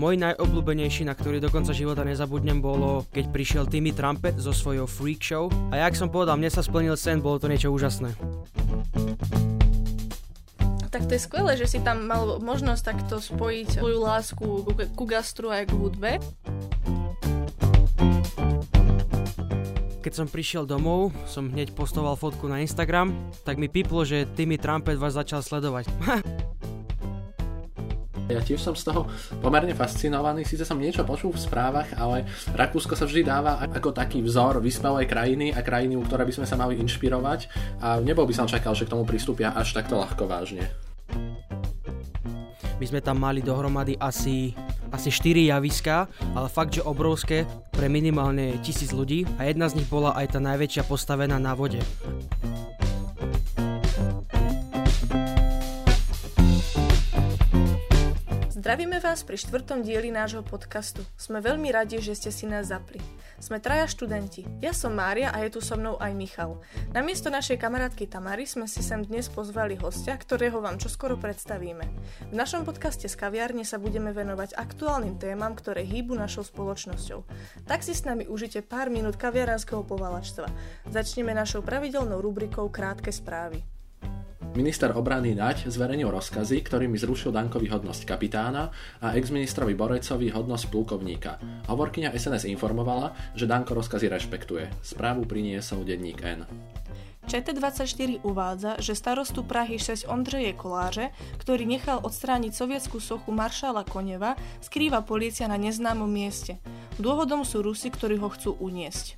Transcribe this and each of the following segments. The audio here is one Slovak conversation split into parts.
Môj najobľúbenejší, na ktorý do konca života nezabudnem, bolo, keď prišiel Timmy Trumpet so svojou Freak Show. A jak som povedal, mne sa splnil sen, bolo to niečo úžasné. Tak to je skvelé, že si tam mal možnosť takto spojiť svoju lásku ku, ku gastru aj k hudbe. Keď som prišiel domov, som hneď postoval fotku na Instagram, tak mi piplo, že Timmy Trumpet vás začal sledovať. Ja tiež som z toho pomerne fascinovaný, síce som niečo počul v správach, ale Rakúsko sa vždy dáva ako taký vzor vyspelej krajiny a krajiny, u ktorej by sme sa mali inšpirovať a nebol by som čakal, že k tomu pristúpia až takto ľahko vážne. My sme tam mali dohromady asi, asi 4 javiska, ale fakt, že obrovské pre minimálne tisíc ľudí a jedna z nich bola aj tá najväčšia postavená na vode. Zdravíme vás pri štvrtom dieli nášho podcastu. Sme veľmi radi, že ste si nás zapli. Sme traja študenti. Ja som Mária a je tu so mnou aj Michal. Namiesto našej kamarátky Tamary sme si sem dnes pozvali hostia, ktorého vám čoskoro predstavíme. V našom podcaste z kaviárne sa budeme venovať aktuálnym témam, ktoré hýbu našou spoločnosťou. Tak si s nami užite pár minút kaviaránskeho povalačstva. Začneme našou pravidelnou rubrikou Krátke správy. Minister obrany Naď zverejnil rozkazy, ktorými zrušil Dankovi hodnosť kapitána a exministrovi Borecovi hodnosť plukovníka. Hovorkyňa SNS informovala, že Danko rozkazy rešpektuje. Správu priniesol denník N. ČT24 uvádza, že starostu Prahy 6 Ondřeje Koláře, ktorý nechal odstrániť sovietskú sochu maršala Koneva, skrýva polícia na neznámom mieste. Dôvodom sú Rusi, ktorí ho chcú uniesť.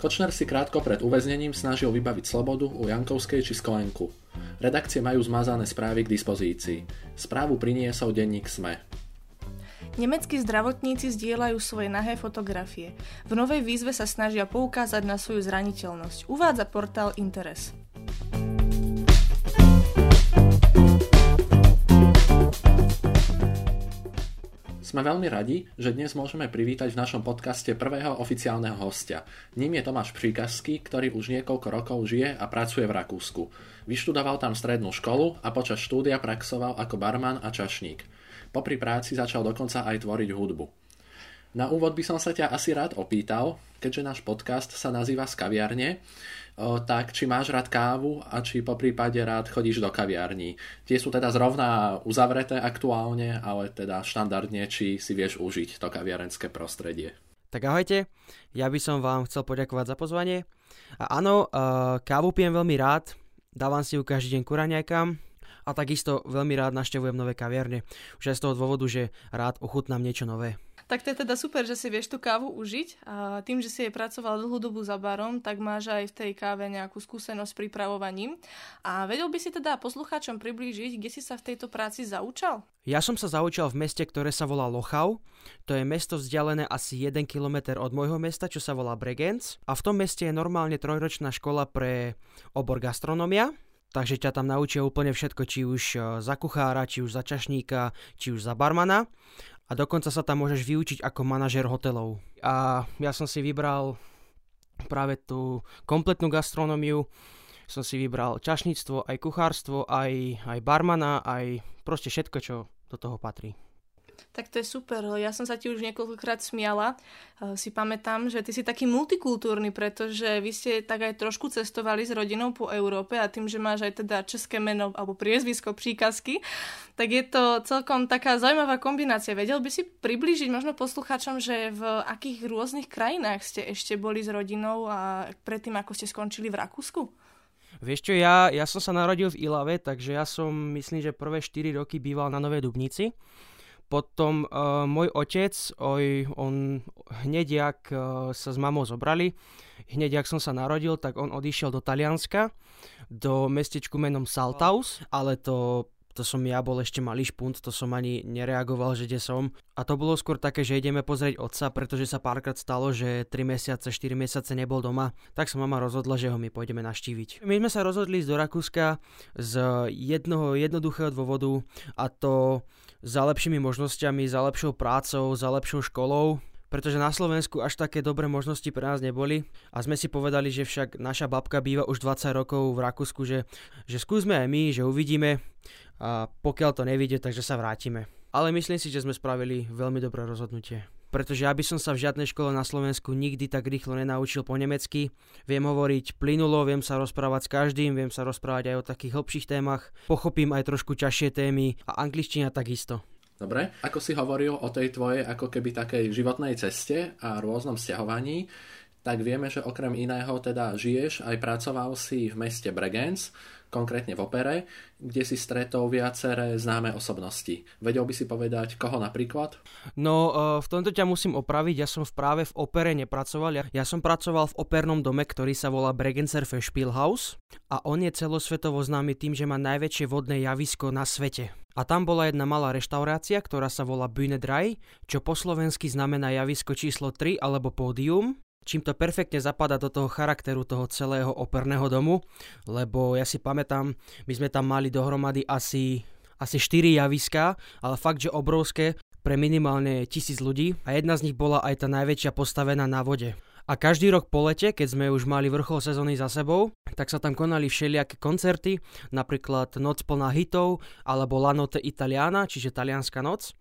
Kočner si krátko pred uväznením snažil vybaviť slobodu u Jankovskej či Skolenku. Redakcie majú zmazané správy k dispozícii. Správu priniesol denník SME. Nemeckí zdravotníci zdieľajú svoje nahé fotografie. V novej výzve sa snažia poukázať na svoju zraniteľnosť. Uvádza portál Interes. Sme veľmi radi, že dnes môžeme privítať v našom podcaste prvého oficiálneho hostia. Ním je Tomáš Príkazský, ktorý už niekoľko rokov žije a pracuje v Rakúsku. Vyštudoval tam strednú školu a počas štúdia praxoval ako barman a čašník. Popri práci začal dokonca aj tvoriť hudbu. Na úvod by som sa ťa asi rád opýtal, keďže náš podcast sa nazýva z kaviarne, tak či máš rád kávu a či po prípade rád chodíš do kaviarní. Tie sú teda zrovna uzavreté aktuálne, ale teda štandardne, či si vieš užiť to kaviarenské prostredie. Tak ahojte, ja by som vám chcel poďakovať za pozvanie. A áno, kávu pijem veľmi rád, dávam si ju každý deň kuraňajkam a takisto veľmi rád naštevujem nové kaviarne. Už aj z toho dôvodu, že rád ochutnám niečo nové. Tak to je teda super, že si vieš tú kávu užiť a tým, že si jej pracoval dlhú dobu za barom, tak máš aj v tej káve nejakú skúsenosť s pripravovaním. A vedel by si teda poslucháčom priblížiť, kde si sa v tejto práci zaučal? Ja som sa zaučal v meste, ktoré sa volá Lochau. To je mesto vzdialené asi 1 km od môjho mesta, čo sa volá Bregenz. A v tom meste je normálne trojročná škola pre obor gastronomia. Takže ťa tam naučia úplne všetko, či už e, za kuchára, či už za čašníka, či už za barmana a dokonca sa tam môžeš vyučiť ako manažer hotelov. A ja som si vybral práve tú kompletnú gastronómiu, som si vybral čašníctvo, aj kuchárstvo, aj, aj barmana, aj proste všetko, čo do toho patrí. Tak to je super. Ja som sa ti už niekoľkokrát smiala. Eh, si pamätám, že ty si taký multikultúrny, pretože vy ste tak aj trošku cestovali s rodinou po Európe a tým, že máš aj teda české meno alebo priezvisko príkazky, tak je to celkom taká zaujímavá kombinácia. Vedel by si priblížiť možno poslucháčom, že v akých rôznych krajinách ste ešte boli s rodinou a predtým, ako ste skončili v Rakúsku? Vieš čo, ja, ja som sa narodil v Ilave, takže ja som, myslím, že prvé 4 roky býval na Novej Dubnici. Potom uh, môj otec, oj, on hneď jak uh, sa s mamou zobrali, hneď jak som sa narodil, tak on odišiel do Talianska, do mestečku menom Saltaus, ale to to som ja bol ešte malý špunt, to som ani nereagoval, že kde som. A to bolo skôr také, že ideme pozrieť otca, pretože sa párkrát stalo, že 3 mesiace, 4 mesiace nebol doma, tak sa mama rozhodla, že ho my pôjdeme naštíviť. My sme sa rozhodli ísť do Rakúska z jednoho jednoduchého dôvodu a to za lepšími možnosťami, za lepšou prácou, za lepšou školou, pretože na Slovensku až také dobré možnosti pre nás neboli a sme si povedali, že však naša babka býva už 20 rokov v Rakúsku, že, že skúsme aj my, že uvidíme a pokiaľ to nevíde, takže sa vrátime. Ale myslím si, že sme spravili veľmi dobré rozhodnutie pretože ja by som sa v žiadnej škole na Slovensku nikdy tak rýchlo nenaučil po nemecky. Viem hovoriť plynulo, viem sa rozprávať s každým, viem sa rozprávať aj o takých hlbších témach, pochopím aj trošku ťažšie témy a angličtina takisto. Dobre, ako si hovoril o tej tvojej ako keby takej životnej ceste a rôznom vzťahovaní, tak vieme, že okrem iného teda žiješ aj pracoval si v meste Bregenz, konkrétne v opere, kde si stretol viaceré známe osobnosti. Vedel by si povedať, koho napríklad? No, e, v tomto ťa musím opraviť, ja som práve v opere nepracoval, ja som pracoval v opernom dome, ktorý sa volá Bregenzer Festspielhaus a on je celosvetovo známy tým, že má najväčšie vodné javisko na svete. A tam bola jedna malá reštaurácia, ktorá sa volá Bühne 3, čo po slovensky znamená javisko číslo 3 alebo pódium čím to perfektne zapadá do toho charakteru toho celého operného domu, lebo ja si pamätám, my sme tam mali dohromady asi, asi 4 javiska, ale fakt, že obrovské, pre minimálne tisíc ľudí a jedna z nich bola aj tá najväčšia postavená na vode. A každý rok po lete, keď sme už mali vrchol sezóny za sebou, tak sa tam konali všelijaké koncerty, napríklad Noc plná hitov alebo La Notte Italiana, čiže Talianska noc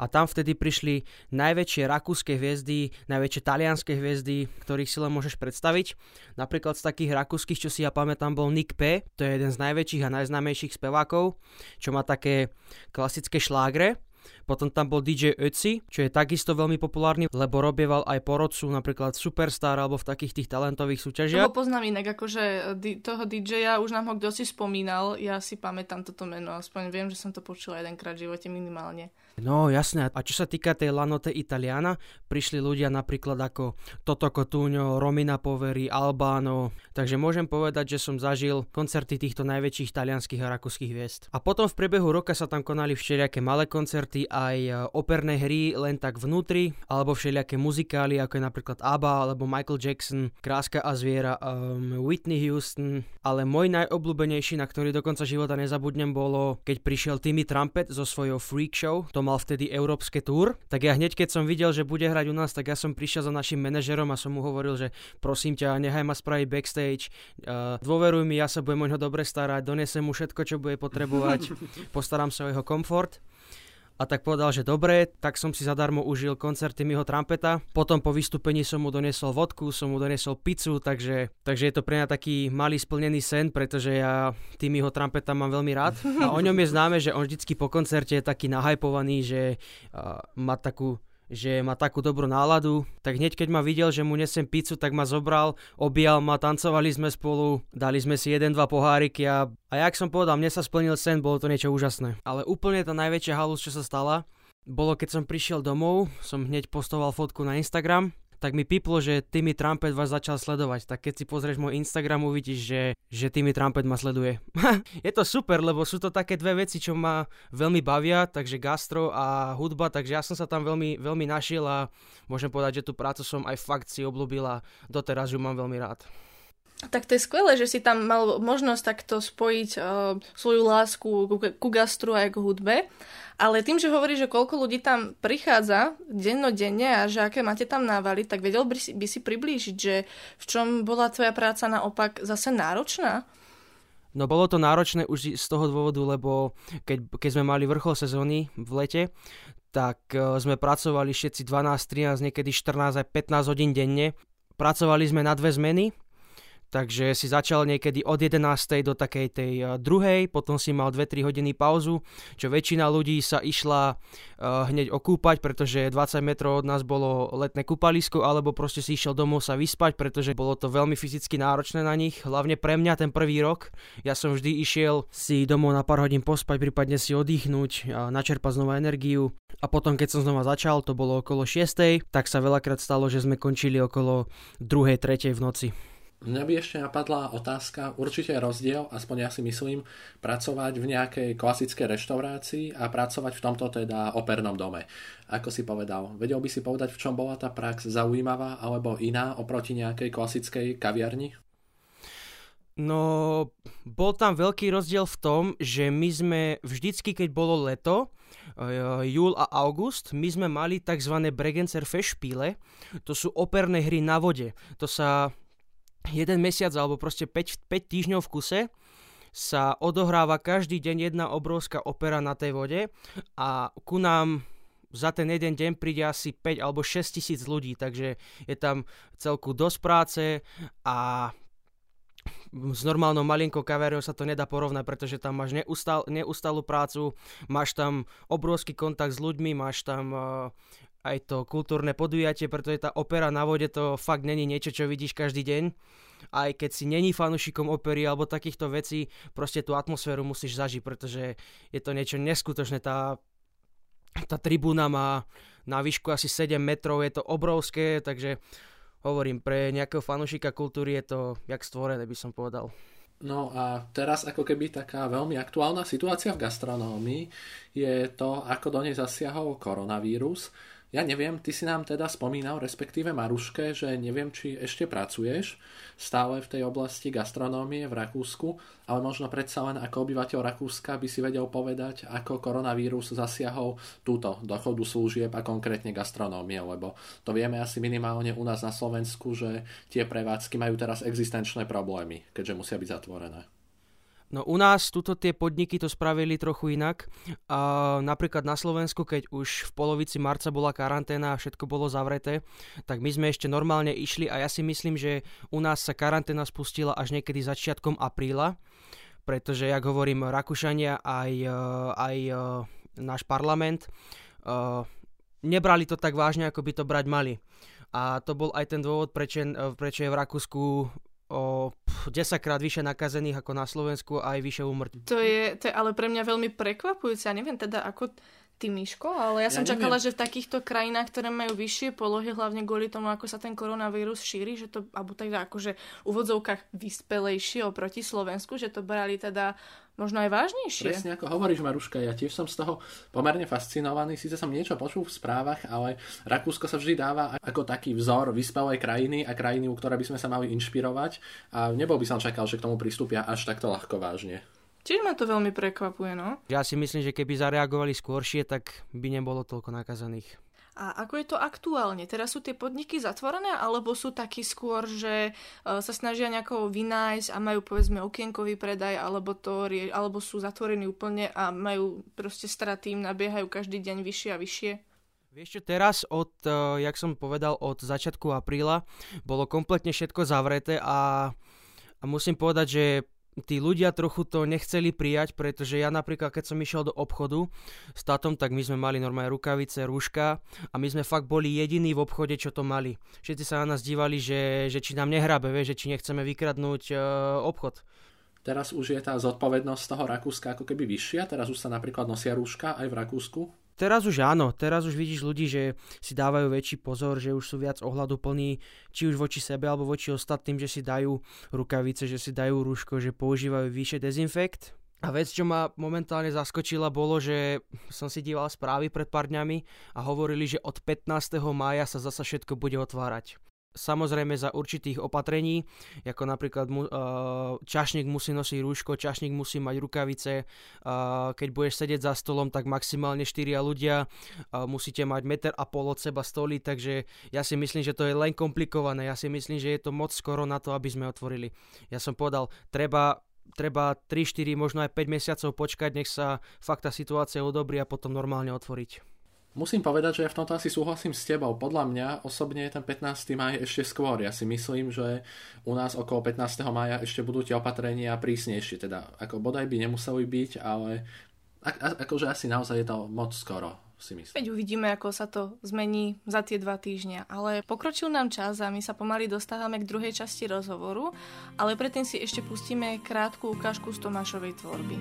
a tam vtedy prišli najväčšie rakúske hviezdy, najväčšie talianské hviezdy, ktorých si len môžeš predstaviť. Napríklad z takých rakúskych, čo si ja pamätám, bol Nick P, to je jeden z najväčších a najznámejších spevákov, čo má také klasické šlágre. Potom tam bol DJ Ötzi, čo je takisto veľmi populárny, lebo robieval aj porodcu, napríklad Superstar alebo v takých tých talentových súťažiach. Toho poznám inak, akože di- toho DJ-a už nám ho kto si spomínal, ja si pamätám toto meno, aspoň viem, že som to počula jedenkrát v živote minimálne. No jasné, a čo sa týka tej Lanote Italiana, prišli ľudia napríklad ako Toto Cotugno, Romina Poveri, Albano, takže môžem povedať, že som zažil koncerty týchto najväčších talianských a rakúskych hviezd. A potom v priebehu roka sa tam konali všelijaké malé koncerty, aj e, operné hry len tak vnútri, alebo všelijaké muzikály, ako je napríklad ABBA, alebo Michael Jackson, Kráska a zviera, um, Whitney Houston, ale môj najobľúbenejší, na ktorý do konca života nezabudnem, bolo, keď prišiel Timmy Trumpet so svojou Freak Show, to mal vtedy európske túr, tak ja hneď keď som videl, že bude hrať u nás, tak ja som prišiel za našim manažerom a som mu hovoril, že prosím ťa, nechaj ma spraviť backstage, uh, dôveruj mi, ja sa budem o dobre starať, donesem mu všetko, čo bude potrebovať, postaram sa o jeho komfort a tak povedal, že dobre, tak som si zadarmo užil koncert Timmyho Trumpeta. Potom po vystúpení som mu donesol vodku, som mu donesol pizzu, takže, takže je to pre mňa taký malý splnený sen, pretože ja Timmyho Trumpeta mám veľmi rád. A o ňom je známe, že on vždycky po koncerte je taký nahajpovaný, že uh, má takú že má takú dobrú náladu, tak hneď keď ma videl, že mu nesem pizzu, tak ma zobral, objal ma, tancovali sme spolu, dali sme si jeden, dva poháriky a, a jak som povedal, mne sa splnil sen, bolo to niečo úžasné. Ale úplne tá najväčšia halus, čo sa stala, bolo keď som prišiel domov, som hneď postoval fotku na Instagram tak mi piplo, že Timmy Trumpet vás začal sledovať. Tak keď si pozrieš môj Instagram, uvidíš, že, že Timmy Trumpet ma sleduje. je to super, lebo sú to také dve veci, čo ma veľmi bavia, takže gastro a hudba, takže ja som sa tam veľmi, veľmi našiel a môžem povedať, že tú prácu som aj fakt si obľúbil a doteraz ju mám veľmi rád. Tak to je skvelé, že si tam mal možnosť takto spojiť uh, svoju lásku ku, gastru aj k hudbe. Ale tým, že hovorí, že koľko ľudí tam prichádza dennodenne a že aké máte tam návaly, tak vedel by si, by si priblížiť, že v čom bola tvoja práca naopak zase náročná? No bolo to náročné už z toho dôvodu, lebo keď, keď sme mali vrchol sezóny v lete, tak uh, sme pracovali všetci 12, 13, niekedy 14 aj 15 hodín denne. Pracovali sme na dve zmeny, Takže si začal niekedy od 11. do takej tej eh, druhej, potom si mal 2-3 hodiny pauzu, čo väčšina ľudí sa išla uh, hneď okúpať, pretože 20 metrov od nás bolo letné kúpalisko, alebo proste si išiel domov sa vyspať, pretože bolo to veľmi fyzicky náročné na nich, hlavne pre mňa ten prvý rok. Ja som vždy išiel si domov na pár hodín pospať, prípadne si oddychnúť, a načerpať znova energiu. A potom, keď som znova začal, to bolo okolo 6. tak sa veľakrát stalo, že sme končili okolo 2. 3. v noci. Mňa by ešte napadla otázka, určite rozdiel, aspoň ja si myslím, pracovať v nejakej klasickej reštaurácii a pracovať v tomto teda opernom dome. Ako si povedal, vedel by si povedať, v čom bola tá prax zaujímavá alebo iná oproti nejakej klasickej kaviarni? No, bol tam veľký rozdiel v tom, že my sme vždycky, keď bolo leto, uh, júl a august, my sme mali tzv. Bregenzer Festspiele, to sú operné hry na vode. To sa jeden mesiac alebo proste 5, 5 týždňov v kuse sa odohráva každý deň jedna obrovská opera na tej vode a ku nám za ten jeden deň príde asi 5 alebo 6 tisíc ľudí, takže je tam celku dosť práce a s normálnou malinkou kavériou sa to nedá porovnať, pretože tam máš neustal, neustalú prácu, máš tam obrovský kontakt s ľuďmi, máš tam uh, aj to kultúrne podujatie, pretože tá opera na vode to fakt není niečo, čo vidíš každý deň. Aj keď si není fanúšikom opery alebo takýchto vecí, proste tú atmosféru musíš zažiť, pretože je to niečo neskutočné. Tá, tá tribúna má na výšku asi 7 metrov, je to obrovské, takže hovorím, pre nejakého fanúšika kultúry je to jak stvorené, by som povedal. No a teraz ako keby taká veľmi aktuálna situácia v gastronómii je to, ako do nej zasiahol koronavírus. Ja neviem, ty si nám teda spomínal, respektíve Maruške, že neviem, či ešte pracuješ stále v tej oblasti gastronómie v Rakúsku, ale možno predsa len ako obyvateľ Rakúska by si vedel povedať, ako koronavírus zasiahol túto dochodu služieb a konkrétne gastronómie, lebo to vieme asi minimálne u nás na Slovensku, že tie prevádzky majú teraz existenčné problémy, keďže musia byť zatvorené. No u nás tuto tie podniky to spravili trochu inak. A napríklad na Slovensku, keď už v polovici marca bola karanténa a všetko bolo zavreté, tak my sme ešte normálne išli a ja si myslím, že u nás sa karanténa spustila až niekedy začiatkom apríla, pretože, jak hovorím, Rakúšania aj, e, aj e, náš parlament e, nebrali to tak vážne, ako by to brať mali. A to bol aj ten dôvod, prečo, je v Rakúsku 10 krát vyššie nakazených ako na Slovensku a aj vyššie úmrtí. To je, to je ale pre mňa veľmi prekvapujúce. Ja neviem teda ako ty, Miško, ale ja, ja som neviem. čakala, že v takýchto krajinách, ktoré majú vyššie polohy, hlavne kvôli tomu, ako sa ten koronavírus šíri, že to, alebo teda akože v úvodzovkách vyspelejšie oproti Slovensku, že to brali teda možno aj vážnejšie. Presne ako hovoríš, Maruška, ja tiež som z toho pomerne fascinovaný. Síce som niečo počul v správach, ale Rakúsko sa vždy dáva ako taký vzor vyspelej krajiny a krajiny, u ktorej by sme sa mali inšpirovať. A nebol by som čakal, že k tomu pristúpia až takto ľahko vážne. Čiže ma to veľmi prekvapuje, no. Ja si myslím, že keby zareagovali skôršie, tak by nebolo toľko nakazaných. A ako je to aktuálne? Teraz sú tie podniky zatvorené, alebo sú takí skôr, že uh, sa snažia nejako vynájsť a majú povedzme okienkový predaj, alebo, to, alebo sú zatvorení úplne a majú proste straty, im nabiehajú každý deň vyššie a vyššie? Vieš čo, teraz od, uh, jak som povedal, od začiatku apríla bolo kompletne všetko zavreté a, a musím povedať, že tí ľudia trochu to nechceli prijať, pretože ja napríklad, keď som išiel do obchodu s tátom, tak my sme mali normálne rukavice, rúška a my sme fakt boli jediní v obchode, čo to mali. Všetci sa na nás dívali, že, že či nám nehrabe, že či nechceme vykradnúť uh, obchod. Teraz už je tá zodpovednosť toho Rakúska ako keby vyššia, teraz už sa napríklad nosia rúška aj v Rakúsku. Teraz už áno, teraz už vidíš ľudí, že si dávajú väčší pozor, že už sú viac ohľadu plní, či už voči sebe alebo voči ostatným, že si dajú rukavice, že si dajú rúško, že používajú vyššie dezinfekt. A vec, čo ma momentálne zaskočila, bolo, že som si díval správy pred pár dňami a hovorili, že od 15. mája sa zasa všetko bude otvárať samozrejme za určitých opatrení, ako napríklad uh, čašník musí nosiť rúško, čašník musí mať rukavice, uh, keď budeš sedieť za stolom, tak maximálne 4 ľudia, uh, musíte mať meter a pol od seba stoly, takže ja si myslím, že to je len komplikované, ja si myslím, že je to moc skoro na to, aby sme otvorili. Ja som povedal, treba treba 3, 4, možno aj 5 mesiacov počkať, nech sa fakt tá situácia udobrí a potom normálne otvoriť. Musím povedať, že ja v tomto asi súhlasím s tebou. Podľa mňa osobne je ten 15. maj ešte skôr. Ja si myslím, že u nás okolo 15. maja ešte budú tie opatrenia prísnejšie. Teda ako bodaj by nemuseli byť, ale akože asi naozaj je to moc skoro si myslím. Veď uvidíme, ako sa to zmení za tie dva týždňa. Ale pokročil nám čas a my sa pomaly dostávame k druhej časti rozhovoru, ale predtým si ešte pustíme krátku ukážku z Tomášovej tvorby.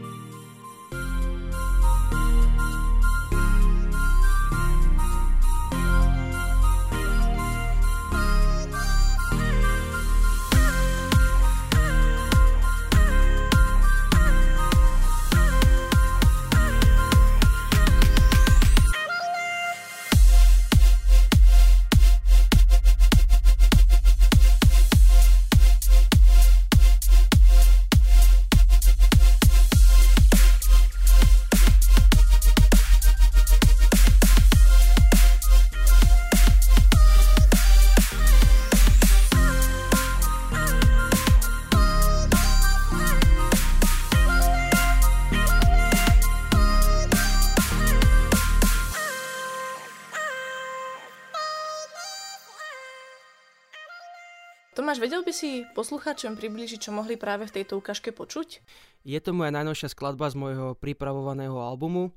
By si poslucháčom približiť, čo mohli práve v tejto ukážke počuť? Je to moja najnovšia skladba z môjho pripravovaného albumu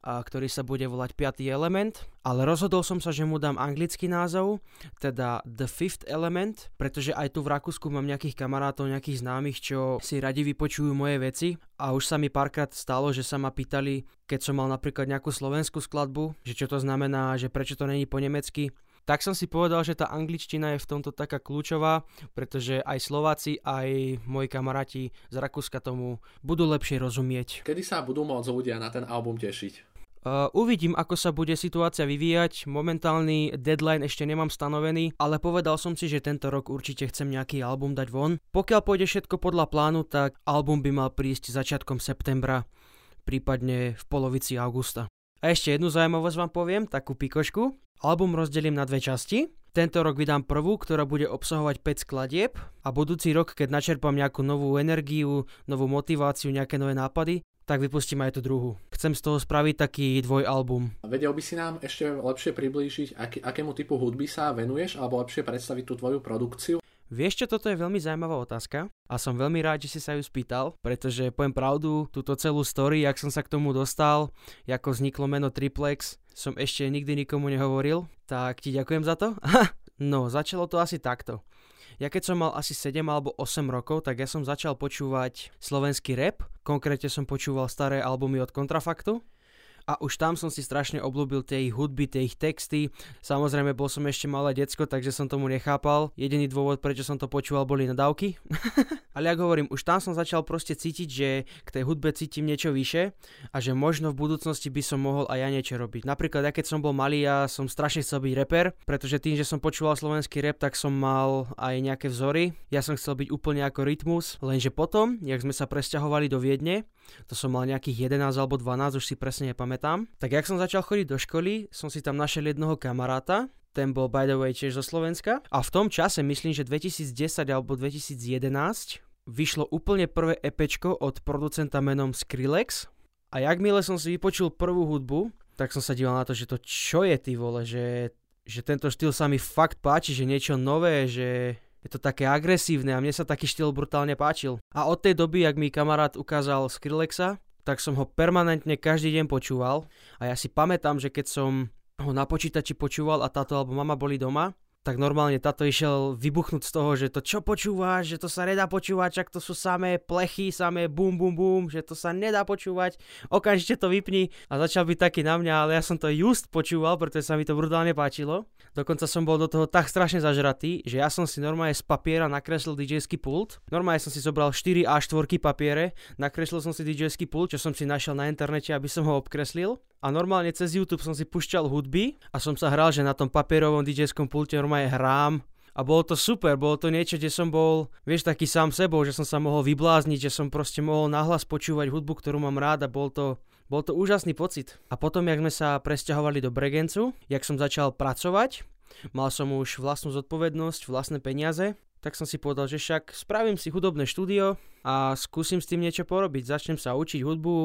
a ktorý sa bude volať 5. element, ale rozhodol som sa, že mu dám anglický názov, teda The Fifth Element, pretože aj tu v Rakúsku mám nejakých kamarátov, nejakých známych, čo si radi vypočujú moje veci a už sa mi párkrát stalo, že sa ma pýtali, keď som mal napríklad nejakú slovenskú skladbu, že čo to znamená, že prečo to není po nemecky, tak som si povedal, že tá angličtina je v tomto taká kľúčová, pretože aj Slováci, aj moji kamaráti z Rakúska tomu budú lepšie rozumieť. Kedy sa budú môcť ľudia na ten album tešiť? Uh, uvidím, ako sa bude situácia vyvíjať. Momentálny deadline ešte nemám stanovený, ale povedal som si, že tento rok určite chcem nejaký album dať von. Pokiaľ pôjde všetko podľa plánu, tak album by mal prísť začiatkom septembra, prípadne v polovici augusta. A ešte jednu zaujímavosť vám poviem, takú pikošku. Album rozdelím na dve časti. Tento rok vydám prvú, ktorá bude obsahovať 5 skladieb a budúci rok, keď načerpám nejakú novú energiu, novú motiváciu, nejaké nové nápady, tak vypustím aj tú druhú. Chcem z toho spraviť taký dvojalbum. Vedel by si nám ešte lepšie priblížiť, aký, akému typu hudby sa venuješ, alebo lepšie predstaviť tú tvoju produkciu? Vieš čo, toto je veľmi zaujímavá otázka a som veľmi rád, že si sa ju spýtal, pretože poviem pravdu, túto celú story, jak som sa k tomu dostal, ako vzniklo meno Triplex, som ešte nikdy nikomu nehovoril, tak ti ďakujem za to. no, začalo to asi takto. Ja keď som mal asi 7 alebo 8 rokov, tak ja som začal počúvať slovenský rap. Konkrétne som počúval staré albumy od Kontrafaktu a už tam som si strašne obľúbil tie ich hudby, tie ich texty. Samozrejme bol som ešte malé decko, takže som tomu nechápal. Jediný dôvod, prečo som to počúval, boli nadávky. Ale ak hovorím, už tam som začal proste cítiť, že k tej hudbe cítim niečo vyše a že možno v budúcnosti by som mohol aj ja niečo robiť. Napríklad ja keď som bol malý, ja som strašne chcel byť reper, pretože tým, že som počúval slovenský rap, tak som mal aj nejaké vzory. Ja som chcel byť úplne ako rytmus, lenže potom, jak sme sa presťahovali do Viedne, to som mal nejakých 11 alebo 12, už si presne nepamätám. Tak jak som začal chodiť do školy, som si tam našiel jednoho kamaráta, ten bol by the way tiež zo Slovenska. A v tom čase, myslím, že 2010 alebo 2011, vyšlo úplne prvé epečko od producenta menom Skrillex. A jakmile som si vypočul prvú hudbu, tak som sa díval na to, že to čo je ty vole, že, že tento štýl sa mi fakt páči, že niečo nové, že je to také agresívne a mne sa taký štýl brutálne páčil. A od tej doby, ak mi kamarát ukázal Skrillexa, tak som ho permanentne každý deň počúval a ja si pamätám, že keď som ho na počítači počúval a táto alebo mama boli doma, tak normálne táto išiel vybuchnúť z toho, že to čo počúvaš, že to sa nedá počúvať, čak to sú samé plechy, samé bum bum bum, že to sa nedá počúvať, okamžite to vypni a začal byť taký na mňa, ale ja som to just počúval, pretože sa mi to brutálne páčilo. Dokonca som bol do toho tak strašne zažratý, že ja som si normálne z papiera nakreslil dj pult. Normálne som si zobral 4 A4 papiere, nakreslil som si dj pult, čo som si našiel na internete, aby som ho obkreslil. A normálne cez YouTube som si pušťal hudby a som sa hral, že na tom papierovom dj pulte normálne hrám a bolo to super, bolo to niečo, kde som bol, vieš, taký sám sebou, že som sa mohol vyblázniť, že som proste mohol nahlas počúvať hudbu, ktorú mám rád a bol to, bol to úžasný pocit. A potom, jak sme sa presťahovali do Bregencu, jak som začal pracovať, mal som už vlastnú zodpovednosť, vlastné peniaze, tak som si povedal, že však spravím si hudobné štúdio a skúsim s tým niečo porobiť. Začnem sa učiť hudbu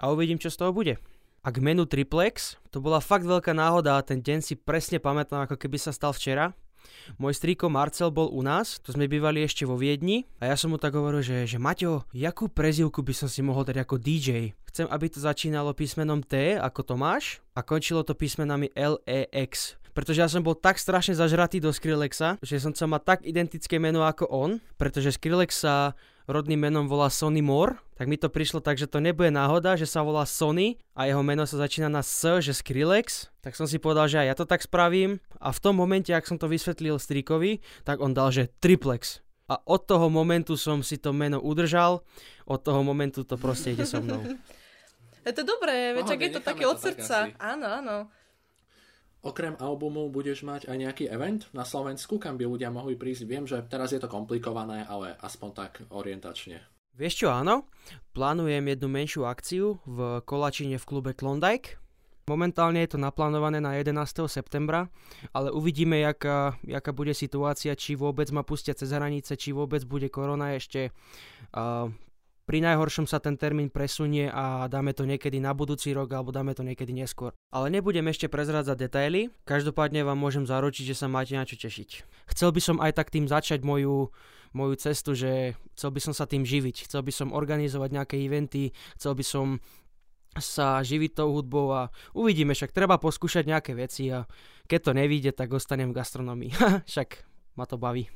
a uvidím, čo z toho bude. A k menu Triplex, to bola fakt veľká náhoda a ten deň si presne pamätám, ako keby sa stal včera. Môj strýko Marcel bol u nás, to sme bývali ešte vo Viedni a ja som mu tak hovoril, že, že Maťo, jakú prezivku by som si mohol dať ako DJ? Chcem, aby to začínalo písmenom T ako Tomáš a končilo to písmenami L, E, X. Pretože ja som bol tak strašne zažratý do Skrillexa, že som chcel mať tak identické meno ako on, pretože Skrillex sa rodným menom volá Sonny Moore, tak mi to prišlo tak, že to nebude náhoda, že sa volá Sony a jeho meno sa začína na S, že Skrillex, tak som si povedal, že aj ja to tak spravím a v tom momente, ak som to vysvetlil Strikovi, tak on dal, že Triplex. A od toho momentu som si to meno udržal, od toho momentu to proste ide so mnou. Je to dobré, veď je to také od srdca. Áno, áno. Okrem albumu budeš mať aj nejaký event na Slovensku, kam by ľudia mohli prísť? Viem, že teraz je to komplikované, ale aspoň tak orientačne. Vieš čo, áno? Plánujem jednu menšiu akciu v Kolačine v klube Klondike. Momentálne je to naplánované na 11. septembra, ale uvidíme, jaká, jaká bude situácia, či vôbec ma pustia cez hranice, či vôbec bude korona ešte uh, pri najhoršom sa ten termín presunie a dáme to niekedy na budúci rok alebo dáme to niekedy neskôr. Ale nebudem ešte prezrádzať detaily, každopádne vám môžem zaručiť, že sa máte na čo tešiť. Chcel by som aj tak tým začať moju moju cestu, že chcel by som sa tým živiť, chcel by som organizovať nejaké eventy, chcel by som sa živiť tou hudbou a uvidíme, však treba poskúšať nejaké veci a keď to nevíde, tak ostanem v gastronomii. však ma to baví.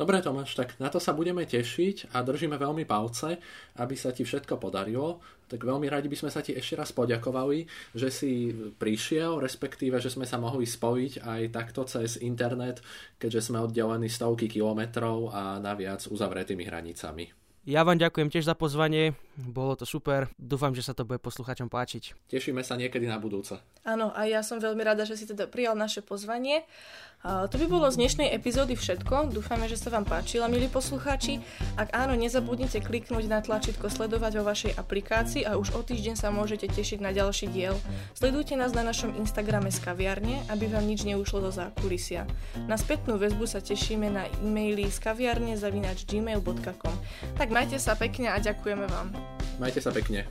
Dobre Tomáš, tak na to sa budeme tešiť a držíme veľmi palce, aby sa ti všetko podarilo. Tak veľmi radi by sme sa ti ešte raz poďakovali, že si prišiel, respektíve, že sme sa mohli spojiť aj takto cez internet, keďže sme oddelení stovky kilometrov a naviac uzavretými hranicami. Ja vám ďakujem tiež za pozvanie, bolo to super, dúfam, že sa to bude posluchačom páčiť. Tešíme sa niekedy na budúce. Áno, a ja som veľmi rada, že si teda prijal naše pozvanie. A to by bolo z dnešnej epizódy všetko. Dúfame, že sa vám páčila, milí poslucháči. Ak áno, nezabudnite kliknúť na tlačítko sledovať vo vašej aplikácii a už o týždeň sa môžete tešiť na ďalší diel. Sledujte nás na našom Instagrame z kaviarne, aby vám nič neušlo do zákulisia. Na spätnú väzbu sa tešíme na e-maily z kaviarne zavinač gmail.com. Tak majte sa pekne a ďakujeme vám. Majte sa pekne.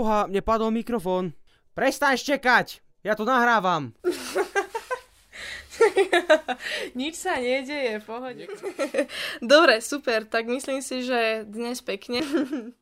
Boha, mne padol mikrofón. Prestaň štekať! Ja to nahrávam. Nič sa nedeje, pohode. Dobre, super, tak myslím si, že dnes pekne.